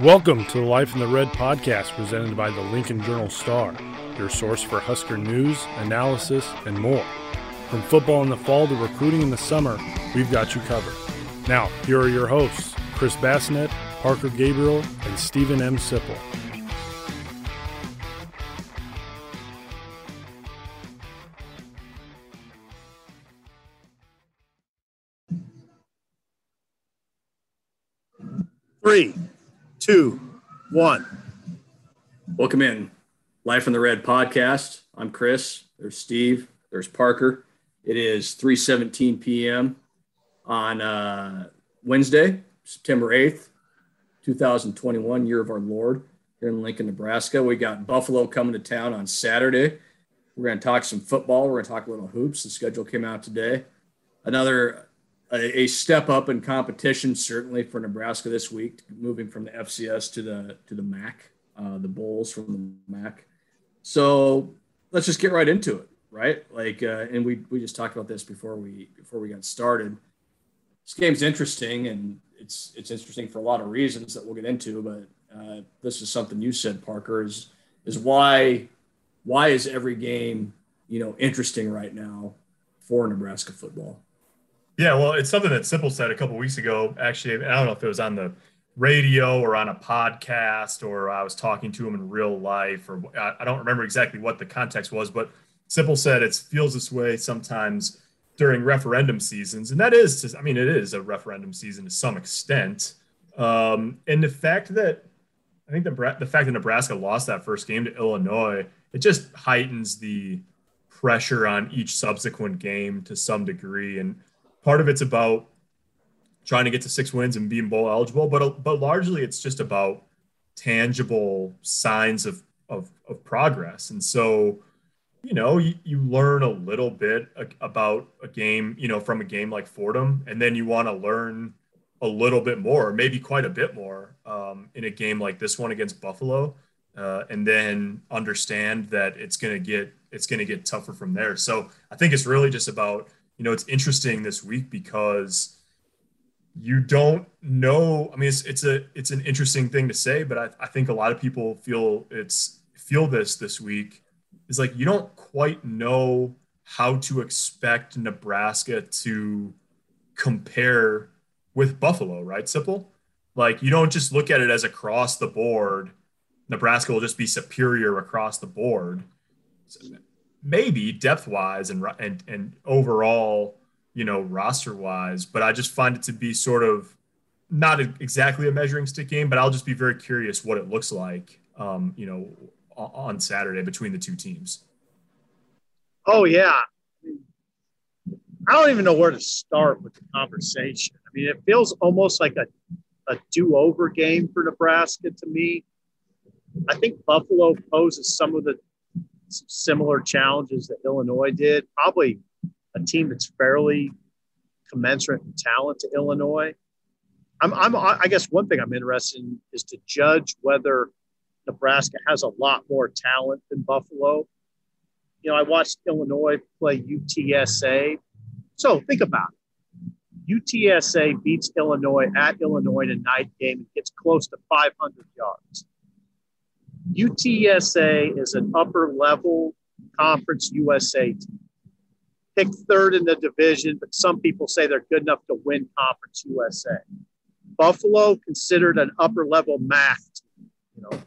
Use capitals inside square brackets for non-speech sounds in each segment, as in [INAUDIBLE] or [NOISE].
Welcome to the Life in the Red podcast presented by the Lincoln Journal Star, your source for Husker news, analysis, and more. From football in the fall to recruiting in the summer, we've got you covered. Now, here are your hosts, Chris Basnett, Parker Gabriel, and Steven M. Sipple. Three, two, one. Welcome in. Life in the Red podcast. I'm Chris. There's Steve. There's Parker. It is 3:17 p.m. on uh, Wednesday, September 8th, 2021, year of our Lord, here in Lincoln, Nebraska. We got Buffalo coming to town on Saturday. We're going to talk some football. We're going to talk a little hoops. The schedule came out today. Another a, a step up in competition, certainly for Nebraska this week, moving from the FCS to the to the MAC, uh, the Bulls from the MAC. So let's just get right into it, right? Like, uh, and we we just talked about this before we before we got started. This game's interesting, and it's it's interesting for a lot of reasons that we'll get into. But uh, this is something you said, Parker, is is why why is every game you know interesting right now for Nebraska football? Yeah, well, it's something that Sipple said a couple weeks ago. Actually, I don't know if it was on the radio or on a podcast or I was talking to him in real life, or I don't remember exactly what the context was, but Sipple said it feels this way sometimes during referendum seasons, and that is, I mean, it is a referendum season to some extent. Um, and the fact that I think the the fact that Nebraska lost that first game to Illinois, it just heightens the pressure on each subsequent game to some degree, and part of it's about trying to get to six wins and being bowl eligible, but but largely it's just about tangible signs of of, of progress. And so, you know, you, you learn a little bit about a game, you know, from a game like Fordham, and then you want to learn a little bit more, maybe quite a bit more, um, in a game like this one against Buffalo, uh, and then understand that it's going to get it's going to get tougher from there. So I think it's really just about you know, it's interesting this week because you don't know. I mean, it's it's a it's an interesting thing to say, but I, I think a lot of people feel it's feel this this week is like you don't quite know how to expect Nebraska to compare with Buffalo, right? Sipple. Like you don't just look at it as across the board. Nebraska will just be superior across the board maybe depth wise and and and overall, you know, roster wise. But I just find it to be sort of not exactly a measuring stick game. But I'll just be very curious what it looks like, um, you know, on Saturday between the two teams. Oh yeah, I don't even know where to start with the conversation. I mean, it feels almost like a a do-over game for Nebraska to me. I think Buffalo poses some of the similar challenges that Illinois did. Probably a team that's fairly commensurate in talent to Illinois. I'm, I'm, I guess one thing I'm interested in is to judge whether Nebraska has a lot more talent than Buffalo. You know, I watched Illinois play UTSA. So think about it. UTSA beats Illinois at Illinois in a night game and gets close to 500 yards. UTSA is an upper level conference USA team. Picked third in the division, but some people say they're good enough to win Conference USA. Buffalo considered an upper level MAC team, you know,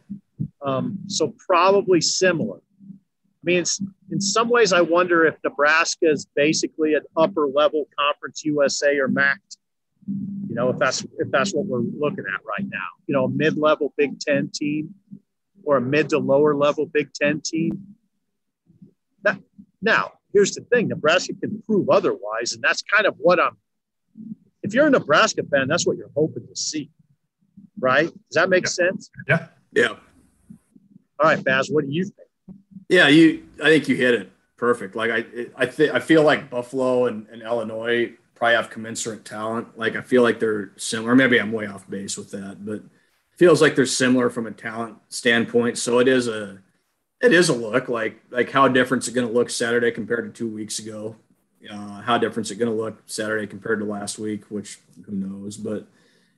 um, so probably similar. I mean, in some ways, I wonder if Nebraska is basically an upper level Conference USA or MAC. You know, if that's if that's what we're looking at right now. You know, mid level Big Ten team or a mid to lower level Big Ten team. That, now, here's the thing Nebraska can prove otherwise, and that's kind of what I'm. If you're a Nebraska fan, that's what you're hoping to see, right? Does that make yeah. sense? Yeah. Yeah. All right, Baz, what do you think? Yeah, you. I think you hit it perfect. Like I, I think I feel like Buffalo and, and Illinois probably have commensurate talent. Like I feel like they're similar. Maybe I'm way off base with that, but feels like they're similar from a talent standpoint. So it is a it is a look like like how different is it going to look Saturday compared to two weeks ago? Uh, how different is it going to look Saturday compared to last week? Which who knows? But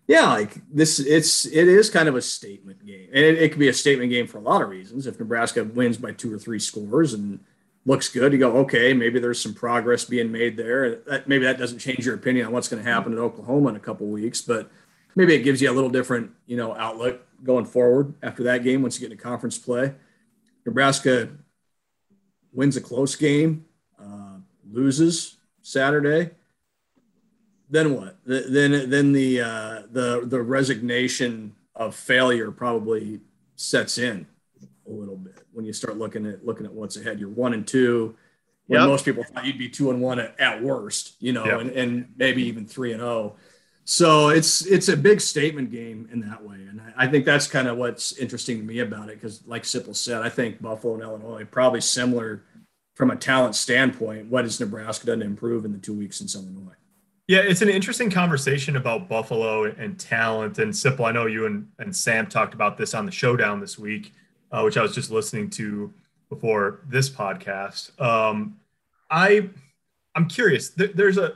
yeah, like this, it's it is kind of a statement game, and it, it could be a statement game for a lot of reasons. If Nebraska wins by two or three scores and looks good, you go, okay, maybe there's some progress being made there. That, maybe that doesn't change your opinion on what's going to happen at Oklahoma in a couple weeks, but maybe it gives you a little different, you know, outlook going forward after that game once you get into conference play. Nebraska wins a close game, uh, loses Saturday then what? Then then the uh, the the resignation of failure probably sets in a little bit when you start looking at looking at what's ahead. You're one and two. When yep. most people thought you'd be two and one at, at worst, you know, yep. and, and maybe even three and oh. So it's it's a big statement game in that way, and I, think that's kind of what's interesting to me about it. Because, like Sipple said, I think Buffalo and Illinois probably similar from a talent standpoint. What has Nebraska done to improve in the two weeks in Illinois? Yeah, it's an interesting conversation about Buffalo and talent. And Sipple, I know you and, and Sam talked about this on the showdown this week, uh, which I was just listening to before this podcast. Um, I I'm curious. there's a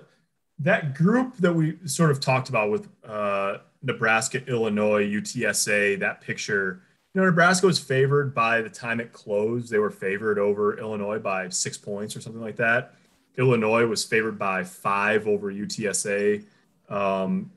that group that we sort of talked about with uh, Nebraska, Illinois, UTSA. That picture. You know, Nebraska was favored by the time it closed. They were favored over Illinois by six points or something like that. Illinois was favored by five over UTSA. Um,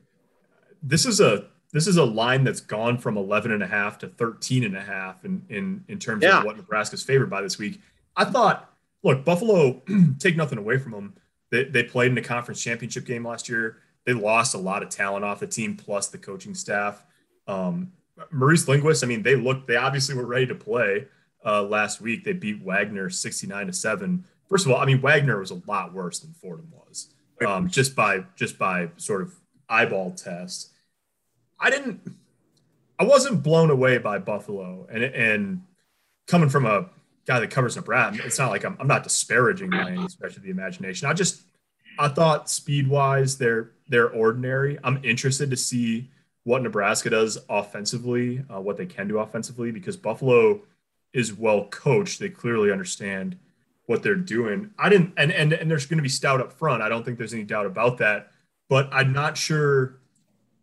this is a this is a line that's gone from 11 and a half to 13 and a half in in, in terms yeah. of what Nebraska's favored by this week. I thought, look, Buffalo [CLEARS THROAT] take nothing away from them. They, they played in the conference championship game last year. They lost a lot of talent off the team plus the coaching staff. Um, Maurice Linguist, I mean, they looked, they obviously were ready to play uh, last week. They beat Wagner 69 to seven. First of all, I mean Wagner was a lot worse than Fordham was, um, just by just by sort of eyeball test. I didn't, I wasn't blown away by Buffalo, and and coming from a guy that covers Nebraska, it's not like I'm, I'm not disparaging by stretch of the imagination. I just I thought speed wise they're they're ordinary. I'm interested to see what Nebraska does offensively, uh, what they can do offensively, because Buffalo is well coached. They clearly understand what they're doing. I didn't, and and and there's going to be stout up front. I don't think there's any doubt about that. But I'm not sure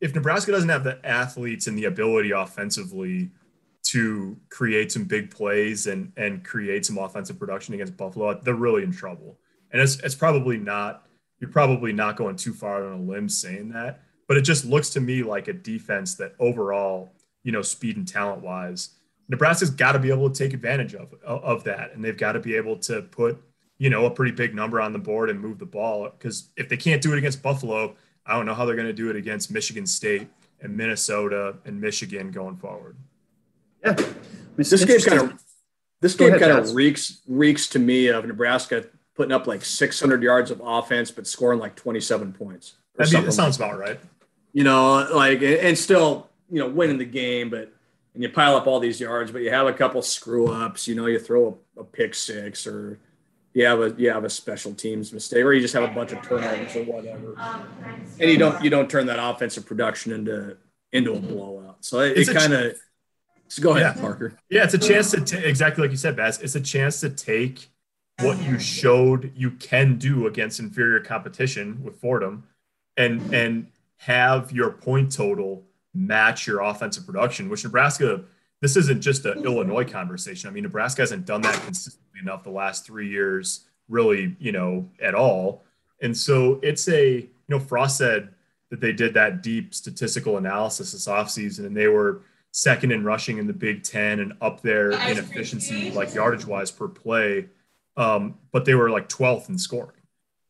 if Nebraska doesn't have the athletes and the ability offensively to create some big plays and and create some offensive production against Buffalo, they're really in trouble. And it's it's probably not you're probably not going too far on a limb saying that, but it just looks to me like a defense that overall, you know, speed and talent wise Nebraska's got to be able to take advantage of of that, and they've got to be able to put you know a pretty big number on the board and move the ball. Because if they can't do it against Buffalo, I don't know how they're going to do it against Michigan State and Minnesota and Michigan going forward. Yeah, this game kind of this game kind of reeks reeks to me of Nebraska putting up like 600 yards of offense but scoring like 27 points. That sounds like about right. You know, like and still you know winning the game, but and you pile up all these yards, but you have a couple screw ups. You know, you throw a, a, pick six, or you have a you have a special teams mistake, or you just have a bunch of turnovers or whatever, and you don't you don't turn that offensive production into into a blowout. So it, it kind of. So go ahead, yeah. Parker. Yeah, it's a chance to t- exactly like you said, Baz. It's a chance to take what you showed you can do against inferior competition with Fordham, and and have your point total match your offensive production, which Nebraska, this isn't just an Illinois conversation. I mean, Nebraska hasn't done that consistently enough the last three years, really, you know, at all. And so it's a, you know, Frost said that they did that deep statistical analysis this offseason and they were second in rushing in the Big Ten and up there in efficiency, like yardage wise per play. Um, but they were like 12th in scoring.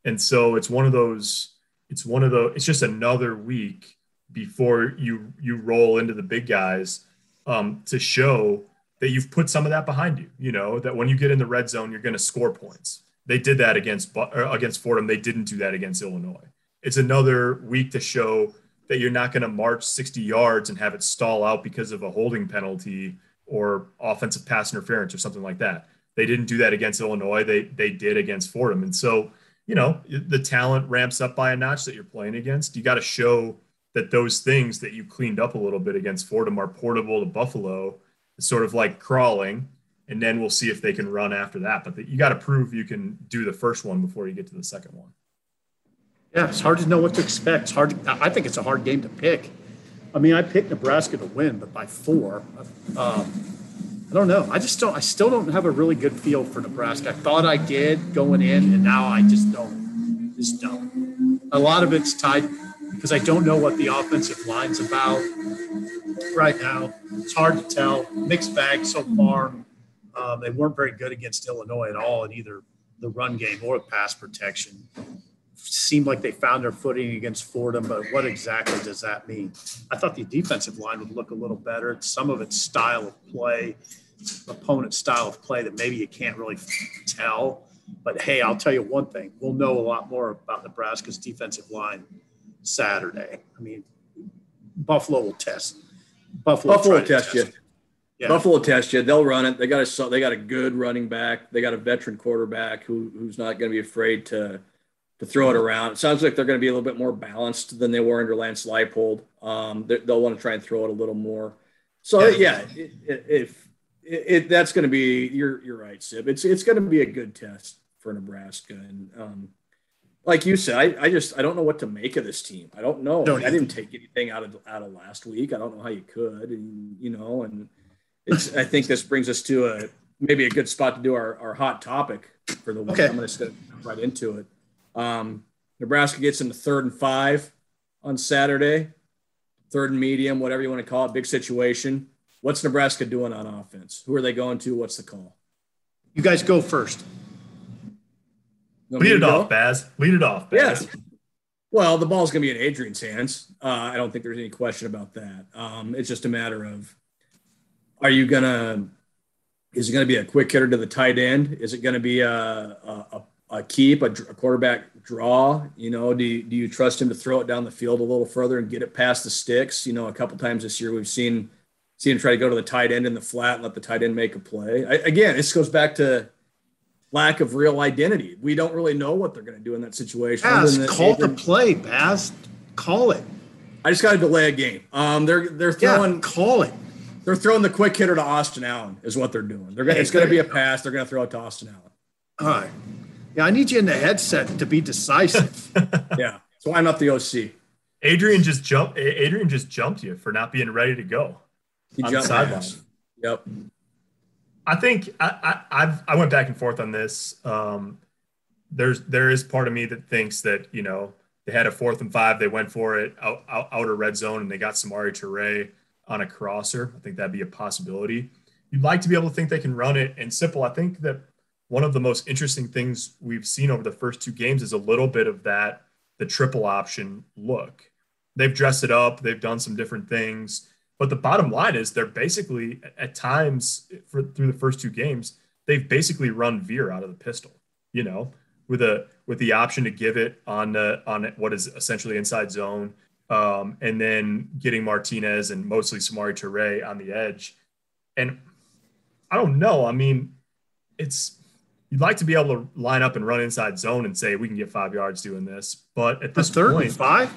And so it's one of those, it's one of the, it's just another week before you you roll into the big guys um, to show that you've put some of that behind you. You know that when you get in the red zone, you're going to score points. They did that against against Fordham. They didn't do that against Illinois. It's another week to show that you're not going to march 60 yards and have it stall out because of a holding penalty or offensive pass interference or something like that. They didn't do that against Illinois. They they did against Fordham, and so you know the talent ramps up by a notch that you're playing against. You got to show that those things that you cleaned up a little bit against Fordham are portable to Buffalo. It's sort of like crawling, and then we'll see if they can run after that. But the, you got to prove you can do the first one before you get to the second one. Yeah, it's hard to know what to expect. It's hard. To, I think it's a hard game to pick. I mean, I picked Nebraska to win, but by four. Um, I don't know. I just don't. I still don't have a really good feel for Nebraska. I thought I did going in, and now I just don't. Just don't. A lot of it's tied because I don't know what the offensive line's about right now. It's hard to tell. Mixed bag so far. Um, they weren't very good against Illinois at all in either the run game or the pass protection. Seemed like they found their footing against Fordham, but what exactly does that mean? I thought the defensive line would look a little better. Some of its style of play, opponent style of play that maybe you can't really tell. But hey, I'll tell you one thing: we'll know a lot more about Nebraska's defensive line Saturday. I mean, Buffalo will test. Buffalo, Buffalo will test, test you. Yeah. Buffalo will test you. They'll run it. They got a they got a good running back. They got a veteran quarterback who who's not going to be afraid to to throw it around. It sounds like they're going to be a little bit more balanced than they were under Lance Leipold. Um, they'll want to try and throw it a little more. So yeah, if it, it, that's going to be you're you're right, Sip. It's it's going to be a good test for Nebraska, and um, like you said, I, I just I don't know what to make of this team. I don't know. Don't I didn't take anything out of out of last week. I don't know how you could, and you know, and it's I think this brings us to a maybe a good spot to do our, our hot topic for the week. Okay. I'm going to get right into it. Um, Nebraska gets into third and five on Saturday, third and medium, whatever you want to call it, big situation. What's Nebraska doing on offense? Who are they going to? What's the call? You guys go first. Lead it off, Baz. Lead it off, Baz. Yeah. Well, the ball's going to be in Adrian's hands. Uh, I don't think there's any question about that. Um, it's just a matter of are you going to, is it going to be a quick hitter to the tight end? Is it going to be a, a, a keep, a, a, quarterback draw? You know, do you, do you trust him to throw it down the field a little further and get it past the sticks? You know, a couple times this year we've seen seen him try to go to the tight end in the flat and let the tight end make a play. I, again, this goes back to lack of real identity. We don't really know what they're going to do in that situation. Baz, call the play, Baz. Call it. I just got to delay a game. Um, they're they're throwing. Yeah, call it. They're throwing the quick hitter to Austin Allen is what they're doing. They're gonna, hey, it's going to be a pass. They're going to throw it to Austin Allen. All right. Yeah, I need you in the headset to be decisive. [LAUGHS] yeah. So I'm not the OC. Adrian just jumped. Adrian just jumped you for not being ready to go. He jumped sidelines. Yep. I think I, I have I went back and forth on this. Um, there's there is part of me that thinks that you know they had a fourth and five, they went for it out, out outer red zone, and they got Samori Toure on a crosser. I think that'd be a possibility. You'd like to be able to think they can run it. And Sipple, I think that one of the most interesting things we've seen over the first two games is a little bit of that the triple option look. They've dressed it up. They've done some different things. But the bottom line is they're basically at times for, through the first two games, they've basically run veer out of the pistol, you know, with a with the option to give it on the on what is essentially inside zone, um, and then getting Martinez and mostly Samori Toure on the edge. And I don't know. I mean, it's you'd like to be able to line up and run inside zone and say we can get five yards doing this, but at this third point, five,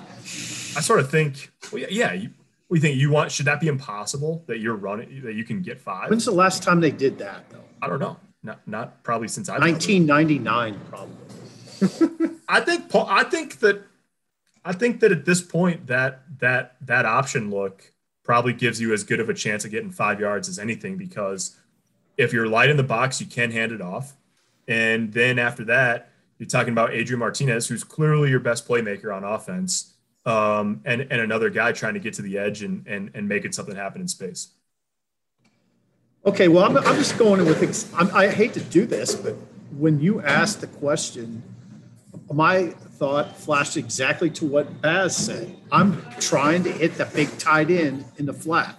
I sort of think, well, yeah, yeah you, we think you want should that be impossible that you're running that you can get five? When's the last time they did that though? I don't know. Not not probably since I 1999 probably. [LAUGHS] I think I think that I think that at this point that that that option look probably gives you as good of a chance of getting five yards as anything because if you're light in the box, you can hand it off, and then after that, you're talking about Adrian Martinez, who's clearly your best playmaker on offense um, and and another guy trying to get to the edge and and and make it something happen in space. Okay, well, I'm, I'm just going with. I'm, I hate to do this, but when you asked the question, my thought flashed exactly to what Baz said. I'm trying to hit the big tight end in the flat.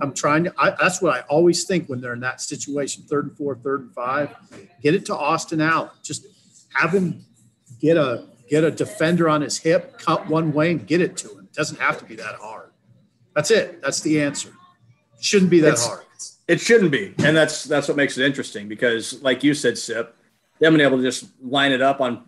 I'm trying to. I, that's what I always think when they're in that situation: third and four, third and five. Get it to Austin Allen. Just have him get a get a defender on his hip, cut one way, and get it to him. It doesn't have to be that hard. That's it. That's the answer. It shouldn't be that it's, hard. It shouldn't be, and that's that's what makes it interesting because, like you said, Sip, them being able to just line it up on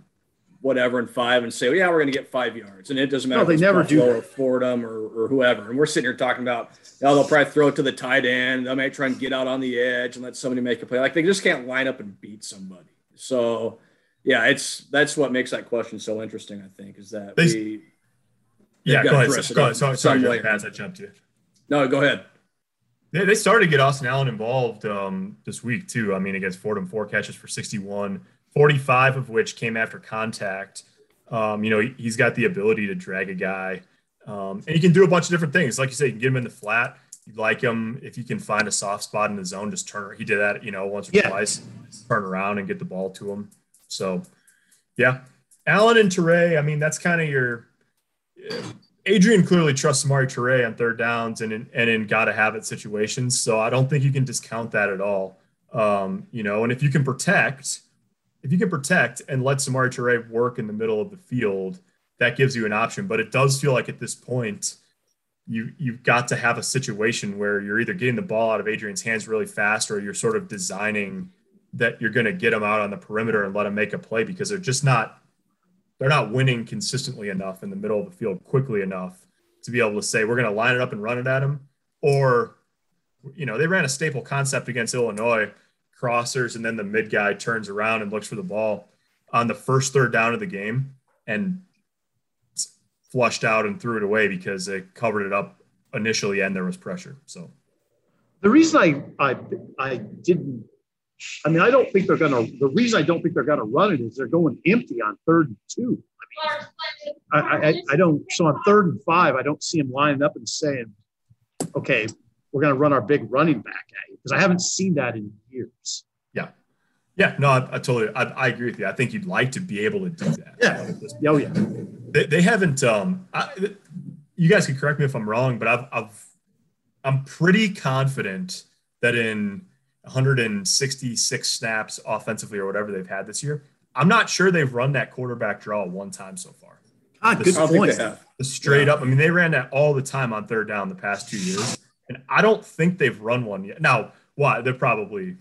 whatever in five and say, well, yeah, we're going to get five yards, and it doesn't matter. No, they never Buffalo do. Or Fordham or, or whoever, and we're sitting here talking about, oh, they'll probably throw it to the tight end. They might try and get out on the edge and let somebody make a play. Like they just can't line up and beat somebody. So yeah, it's that's what makes that question so interesting. I think is that they, we. Yeah, go ahead. Go ahead. Sorry, sorry, Baz, I jumped you. No, go ahead. They, they started to get Austin Allen involved um, this week, too. I mean, against Fordham, four catches for 61, 45 of which came after contact. Um, you know, he, he's got the ability to drag a guy, um, and he can do a bunch of different things. Like you say, you can get him in the flat. You like him if you can find a soft spot in the zone, just turn. He did that, you know, once or Yeah. twice. Turn around and get the ball to him. So, yeah, Allen and Toure. I mean, that's kind of your. Adrian clearly trusts Amari Toure on third downs and in, and in gotta have it situations. So I don't think you can discount that at all. Um, you know, and if you can protect, if you can protect and let Samori Toure work in the middle of the field, that gives you an option. But it does feel like at this point, you you've got to have a situation where you're either getting the ball out of Adrian's hands really fast, or you're sort of designing that you're going to get him out on the perimeter and let him make a play because they're just not they're not winning consistently enough in the middle of the field quickly enough to be able to say we're going to line it up and run it at him, or you know they ran a staple concept against Illinois crossers and then the mid guy turns around and looks for the ball on the first third down of the game and flushed out and threw it away because they covered it up initially and there was pressure. So The reason I, I, I didn't, I mean, I don't think they're to, the reason I don't think they're to run it is they're going empty on third and two. I, I, I- I don't, so on third and five, I don't see them lining up and saying, okay, we're going to run our big running back at you because I haven't seen that in years. yeah, Yeah, no, I, I totally, I, I agree with you. I think you'd like to be able to do that. Yeah. Oh, yeah. They, they haven't, um, I, you guys can correct me if I'm wrong, but I've, I've, I'm pretty confident that in 166 snaps offensively or whatever they've had this year, I'm not sure they've run that quarterback draw one time so far. God, I good point. The straight up. I mean, they ran that all the time on third down the past two years, and I don't think they've run one yet. Now, why? They're probably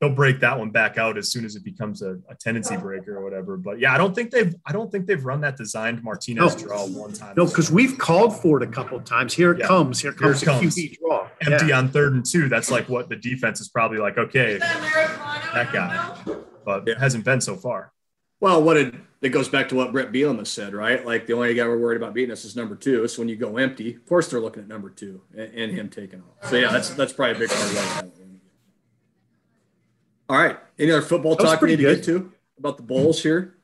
they'll break that one back out as soon as it becomes a, a tendency oh. breaker or whatever. But yeah, I don't think they've I don't think they've run that designed Martinez No. draw one time. No, because we've called for it a couple of times. Here it Yeah. comes. Here comes Here it the comes. QB draw. empty Yeah. on third and two. That's like what the defense is probably like. Okay, that guy, but it hasn't been so far. Well, what it it goes back to what Brett Bielema said, right? Like the only guy we're worried about beating us is number two. So when you go empty, of course they're looking at number two and, and him taking off. So yeah, that's that's probably a big part of that. All right. Any other football talk we need pretty to get to about the bowls here?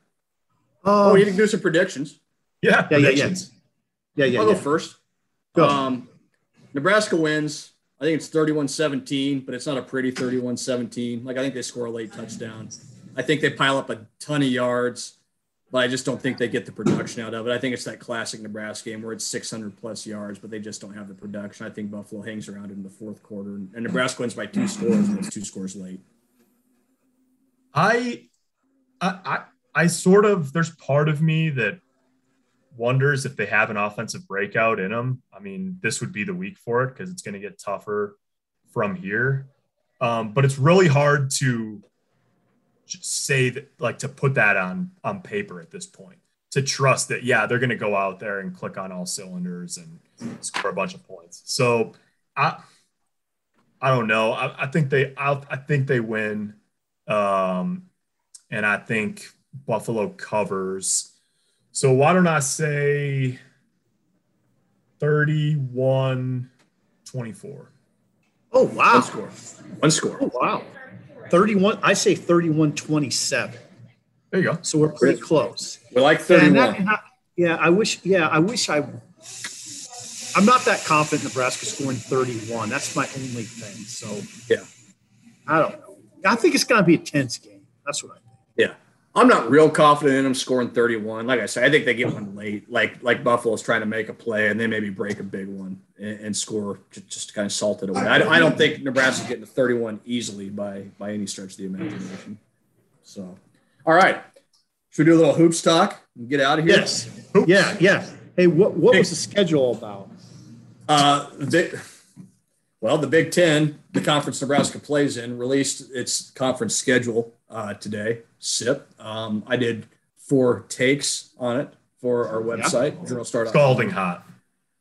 Oh, Oh, we need to do some predictions. Yeah, Yeah, yeah, yeah. yeah, yeah, I'll go first. Go. Um, Nebraska wins. I think it's 31 17, but it's not a pretty 31 17. Like, I think they score a late touchdown. I think they pile up a ton of yards, but I just don't think they get the production out of it. I think it's that classic Nebraska game where it's 600 plus yards, but they just don't have the production. I think Buffalo hangs around in the fourth quarter, and Nebraska wins by two scores, and it's two scores late. I, I, I, I sort of there's part of me that wonders if they have an offensive breakout in them. I mean, this would be the week for it because it's going to get tougher from here. Um, but it's really hard to just say that, like, to put that on on paper at this point. To trust that, yeah, they're going to go out there and click on all cylinders and score a bunch of points. So, I, I don't know. I, I think they, I, I think they win. Um, and I think Buffalo covers. So why don't I say 31 24? Oh, wow. One score. One score. Oh, wow. 31. I say 31 27. There you go. So we're pretty close. We're like And 31. that- and I- yeah, I wish. Yeah, I wish I. I'm not that confident Nebraska scoring 31. That's my only thing. So Yeah. I don't know. I think it's going to be a tense game. That's what I think. Yeah. I'm not real confident in them scoring 31. Like I said, I think they get one late. Like like Buffalo's trying to make a play and they maybe break a big one and, and score just, just to kind of salt it away. I, don't- I don't think Nebraska's getting to 31 easily by by any stretch of the imagination. So, all right. Should we do a little hoops talk and get out of here? Yes. Yeah. Yeah. Hey, what what was the schedule about? Uh, the, well, the Big Ten, the conference Nebraska plays in, released its conference schedule uh, today. SIP. Um, I did four takes on it for our website, Journal Star. Scalding hot.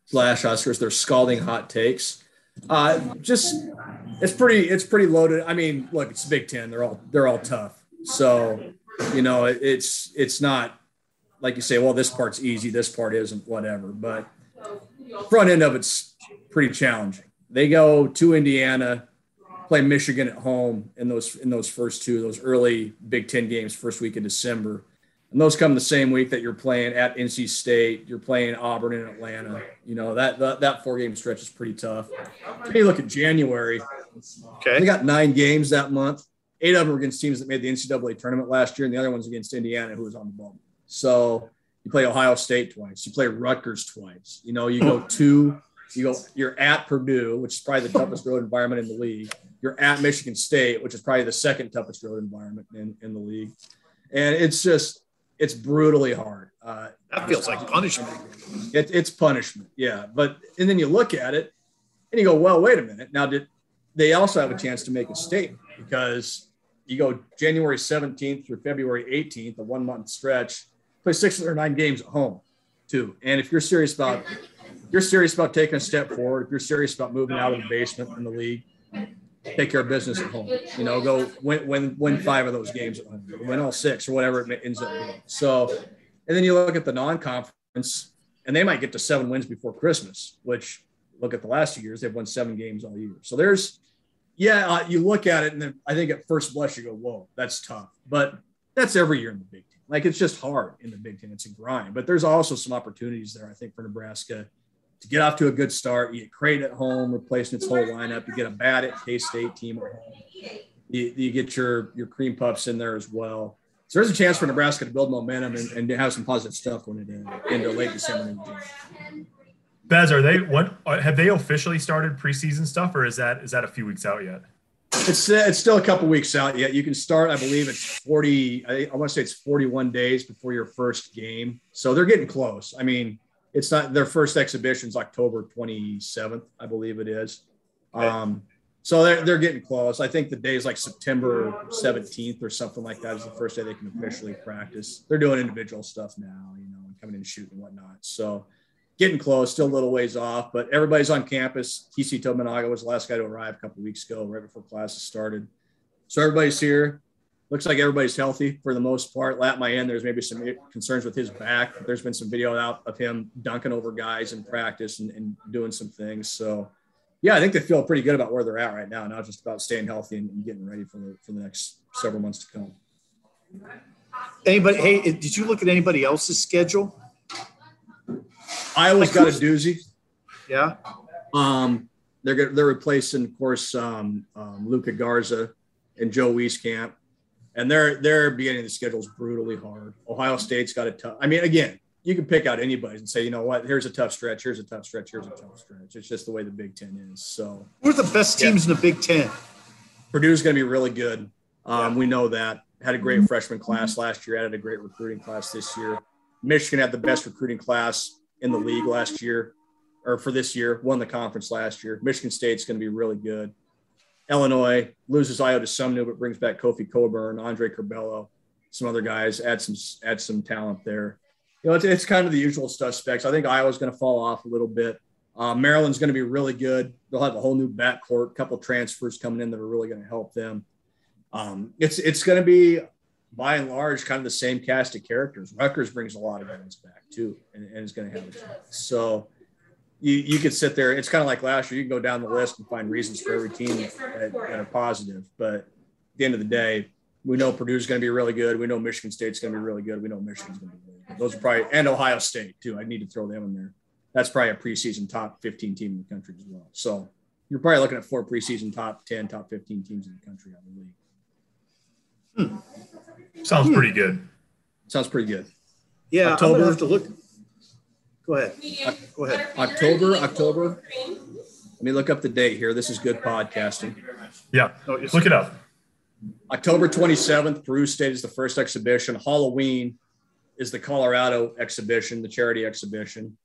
slash Huskers. They're scalding hot takes. Uh, just it's pretty it's pretty loaded. I mean, look, it's Big Ten. They're all they're all tough. So you know it, it's it's not like you say, well, this part's easy, this part isn't, whatever. But front end of it's pretty challenging. They go to Indiana, play Michigan at home in those in those first two, those early Big Ten games, first week of December. And those come the same week that you're playing at NC State, you're playing Auburn in Atlanta. You know, that that, that four game stretch is pretty tough. Then you look at January. Okay. They got nine games that month. Eight of them were against teams that made the NCAA tournament last year, and the other one's against Indiana, who was on the bubble. So you play Ohio State twice, you play Rutgers twice. You know, you go to you go you're at Purdue, which is probably the toughest road environment in the league. You're at Michigan State, which is probably the second toughest road environment in, in the league. And it's just it's brutally hard. Uh, that feels like punishment. It, it's punishment, yeah. But and then you look at it and you go, well, wait a minute. Now, did they also have a chance to make a statement because you go January 17th through February 18th, a one month stretch, play six or nine games at home, too. And if you're serious about if you're serious about taking a step forward, if you're serious about moving out of the basement in the league, take care of business at home. You know, go win win win five of those games win all six or whatever it ends up being. So, and then you look at the non-conference, and they might get to seven wins before Christmas. Which look at the last two years, they've won seven games all year. So there's, yeah, uh, you look at it, and then I think at first blush you go, whoa, that's tough. But that's every year in the Big Ten. Like it's just hard in the Big Ten. It's a grind. But there's also some opportunities there, I think, for Nebraska to get off to a good start. You get Creighton at home, replacing its whole lineup. You get a bad at K State team at home. You, you, get your your cream puffs in there as well. So there's a chance for Nebraska to build momentum and, and to have some positive stuff going into, into late December and. Baz, are they what have they officially started preseason stuff, or is that is that a few weeks out yet? It's uh, it's still a couple weeks out yet. You can start, I believe it's 40. I, I want to say it's 41 days before your first game, so they're getting close. I mean, it's not their first exhibition's October 27th, I believe it is. Um, so they're, they're getting close. I think the day is like September 17th or something like that is the first day they can officially practice. They're doing individual stuff now, you know, and coming in and shooting and whatnot. So getting close, still a little ways off, but everybody's on campus. Keisei Tominaga was the last guy to arrive a couple weeks ago, right before classes started. So everybody's here looks like everybody's healthy for the most part. Lat Mayen, there's maybe some concerns with his back. There's been some video out of him dunking over guys in practice and, and, doing some things. So, yeah, I think they feel pretty good about where they're at right now, not just about staying healthy and, and getting ready for the, for the next several months to come. Anybody? Hey, did you look at anybody else's schedule? Iowa's got a doozy. Yeah. Um, they're they're replacing, of course, um, um, Luka Garza and Joe Wieskamp and their their beginning the schedule is brutally hard. Ohio State's got a tough. I mean, again, you can pick out anybody and say, you know what, here's a tough stretch, here's a tough stretch, here's a tough stretch. It's just the way the Big Ten is. So, who are the best teams yeah. in the Big Ten? Purdue's going to be really good. Um, we know that. Had a great freshman class last year. Added a great recruiting class this year. Michigan had the best recruiting class in the league last year, or for this year. Won the conference last year. Michigan State's going to be really good. Illinois loses Ayo Dosunmu, but brings back Kofi Cockburn, Andre Curbelo, some other guys, add some add some talent there. You know, it's, it's kind of the usual suspects. I think Iowa's going to fall off a little bit. Uh, Maryland's going to be really good. They'll have a whole new backcourt, a couple transfers coming in that are really going to help them. Um, it's it's going to be by and large kind of the same cast of characters. Rutgers brings a lot of guys back too, and, and is going to have a. So you, you could sit there. It's kind of like last year. You can go down the list and find reasons for every team that, that are positive. But at the end of the day, we know Purdue's going to be really good. We know Michigan State's going to be really good. We know Michigan's going to be really good. Those are probably, and Ohio State too. I need to throw them in there. That's probably a preseason top 15 team in the country as well. So you're probably looking at four preseason top 10, top 15 teams in the country out of the league. Hmm. Sounds pretty good. Sounds pretty good. Yeah, October, I'm gonna have to look. Go ahead. Go ahead. October, October. Let me look up the date here. This is good podcasting. Yeah, look it up. October 27th, Peru State is the first exhibition. Halloween is the Colorado exhibition, the charity exhibition.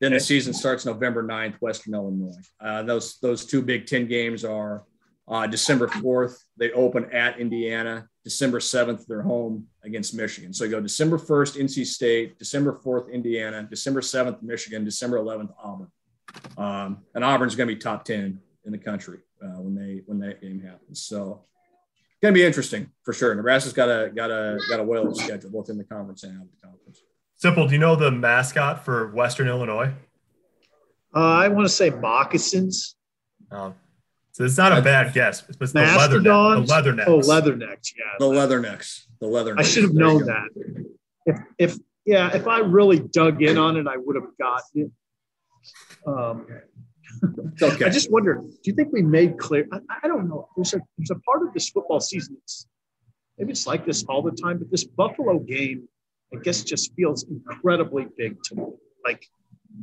Then the season starts November 9th, Western Illinois. Uh, those those two Big Ten games are uh, December 4th. They open at Indiana. December 7th, they're home against Michigan. So you go December 1st, NC State, December 4th, Indiana, December 7th, Michigan, December 11th, Auburn. Um, and Auburn's going to be top 10 in the country uh, when they when that game happens. So it's going to be interesting for sure. Nebraska's got a got a got a well schedule both in the conference and out of the conference. Sipple. Do you know the mascot for Western Illinois? Uh, I want to say moccasins. Um, so it's not a bad guess. But It's the leatherneck. The leathernecks. Oh, leathernecks. Yeah. The leathernecks. The leathernecks. I should have known that. If, if, yeah, if I really dug in on it, I would have gotten it. Um, okay. I just wonder, do you think we made clear? I, I, don't know. There's a, there's a part of this football season. It's, maybe it's like this all the time, but this Buffalo game, I guess, just feels incredibly big to me. Like,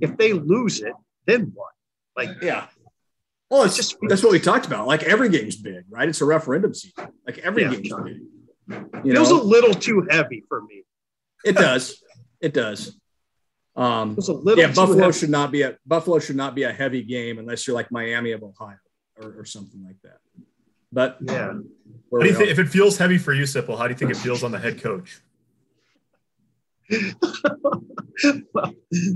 if they lose it, then what? Like, yeah. Well, it's just that's what we talked about. Like every game's big, right? It's a referendum season. Like every yeah, game's big. You feels know? a little too heavy for me. It does. It does. Um, it a little yeah, Buffalo heavy. should not be a Buffalo should not be a heavy game unless you're like Miami of Ohio or, or something like that. But yeah, how do you think, if it feels heavy for you, Sipple, how do you think it feels on the head coach? [LAUGHS] well,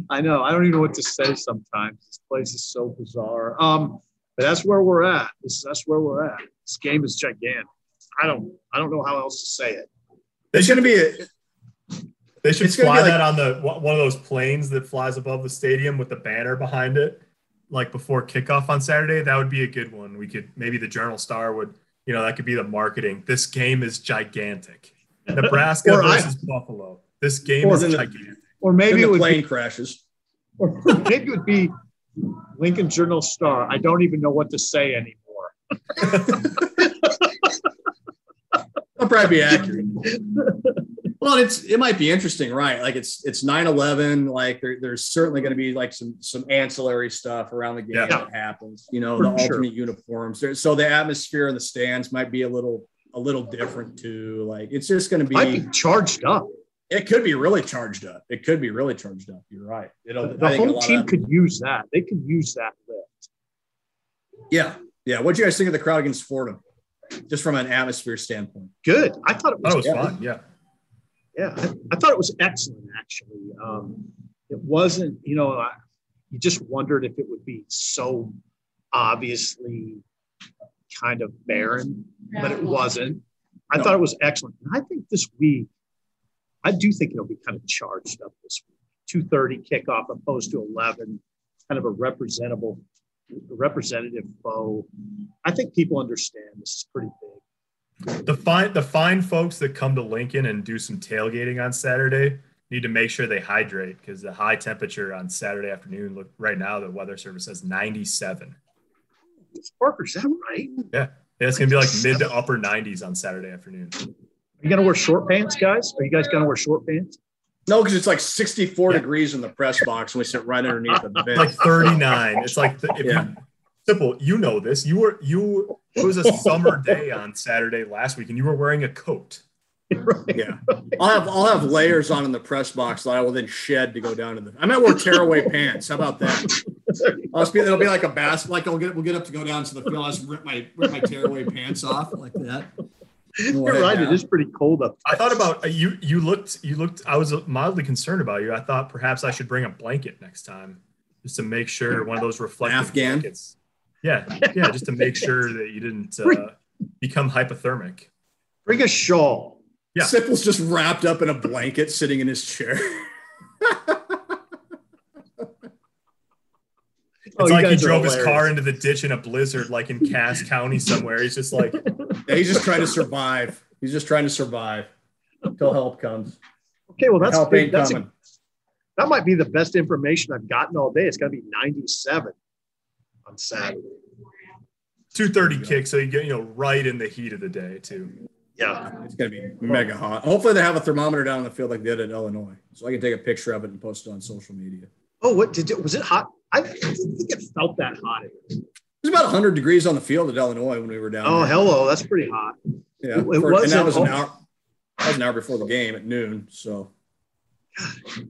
I know. I don't even know what to say sometimes. This place is so bizarre. Um, but that's where we're at. This, that's where we're at. This game is gigantic. I don't I don't know how else to say it. There's going to be a. They should fly like, that on the one of those planes that flies above the stadium with the banner behind it, like before kickoff on Saturday. That would be a good one. We could maybe the Journal Star would, you know, that could be the marketing. This game is gigantic. Nebraska versus I, Buffalo. This game is gigantic. or maybe it would plane be, crashes. [LAUGHS] Or maybe it would be Lincoln Journal Star. I don't even know what to say anymore. [LAUGHS] That'll probably be accurate. well, it's it might be interesting, right? Like it's it's 9-11, like there, there's certainly going to be like some some ancillary stuff around the game yeah. that happens. You know, For the sure. alternate uniforms. So the atmosphere in the stands might be a little a little different too. Like it's just going to be, be charged up. It could be really charged up. It could be really charged up. You're right. It'll, the, the whole team could use that. They could use that lift. Yeah. Yeah. What do you guys think of the crowd against Fordham? Just from an atmosphere standpoint. Good. I thought it was, was fun. Yeah. Yeah. I, I, thought it was excellent, actually. Um, it wasn't, you know, I, you just wondered if it would be so obviously kind of barren, but it wasn't. I no. thought it was excellent. And I think this week, I do think it'll be kind of charged up this week. 2.30 kickoff opposed to 11, kind of a representable, representative foe. I think people understand this is pretty big. The fine, the fine folks that come to Lincoln and do some tailgating on Saturday need to make sure they hydrate because the high temperature on Saturday afternoon, look right now, the weather service says 97. Parker, is that right? Yeah. yeah it's going to be like mid to upper 90s on Saturday afternoon you gonna wear short pants, guys? Are you guys gonna wear short pants? No, because it's like 64 yeah. degrees in the press box and we sit right underneath the [LAUGHS] vent. Like 39. It's like the, if yeah. you, Sipple. You know this. You were you. It was a summer day on Saturday last week, and you were wearing a coat. Right. Yeah, I'll have I'll have layers on in the press box that I will then shed to go down to the. I might wear tearaway pants. How about that? I'll be, it'll be like a basket. Like I'll get we'll get up to go down to the field. I'll rip my rip my tearaway pants off like that. [LAUGHS] You're right. It is pretty cold up. There. I thought about uh, you. You looked. You looked. I was mildly concerned about you. I thought perhaps I should bring a blanket next time, just to make sure one of those reflective Afghan. blankets. Yeah, yeah, just to make sure that you didn't uh, become hypothermic. Bring a shawl. Yeah, Sipple's just wrapped up in a blanket, sitting in his chair. [LAUGHS] It's [LAUGHS] oh, like he drove his car into the ditch in a blizzard, like in Cass County somewhere. He's just like, [LAUGHS] yeah, he's just trying to survive. He's just trying to survive until help comes. Okay, well that's big, that's a, that might be the best information I've gotten all day. It's going to be 97 on Saturday. 230 kick, so you get you know right in the heat of the day too. Yeah, it's going to be mega hot. Hopefully, they have a thermometer down in the field like they did in Illinois, so I can take a picture of it and post it on social media. Oh, what did it? Was it hot? I didn't think it felt that hot. It was about 100 degrees on the field at Illinois when we were down. Oh, there. hello, that's pretty hot. Yeah, it, it for, and that was an hour. That was an hour before the game at noon. So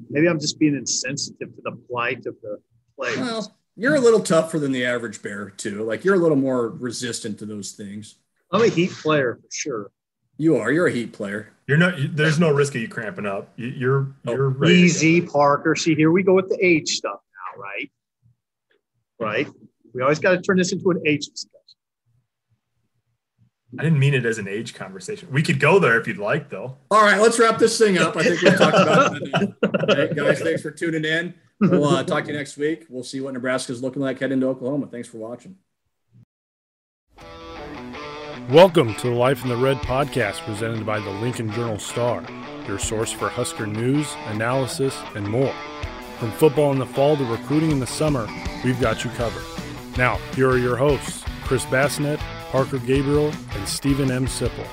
maybe I'm just being insensitive to the plight of the players. Well, you're a little tougher than the average bear too. Like you're a little more resistant to those things. I'm a heat player for sure. You are. You're a heat player. You're not. There's no risk of you cramping up. You're. You're oh, easy, Parker. See, here we go with the age stuff now, right? Right? We always got to turn this into an age discussion. I didn't mean it as an age conversation. We could go there if you'd like, though. All right, let's wrap this thing up. I think we've talked about it. [LAUGHS] Hey, guys, thanks for tuning in. We'll uh, talk to you next week. We'll see what Nebraska's looking like heading to Oklahoma. Thanks for watching. Welcome to the Life in the Red podcast presented by the Lincoln Journal Star, your source for Husker news, analysis, and more. From football in the fall to recruiting in the summer, we've got you covered. Now, here are your hosts, Chris Basnett, Parker Gabriel, and Steven M. Sipple.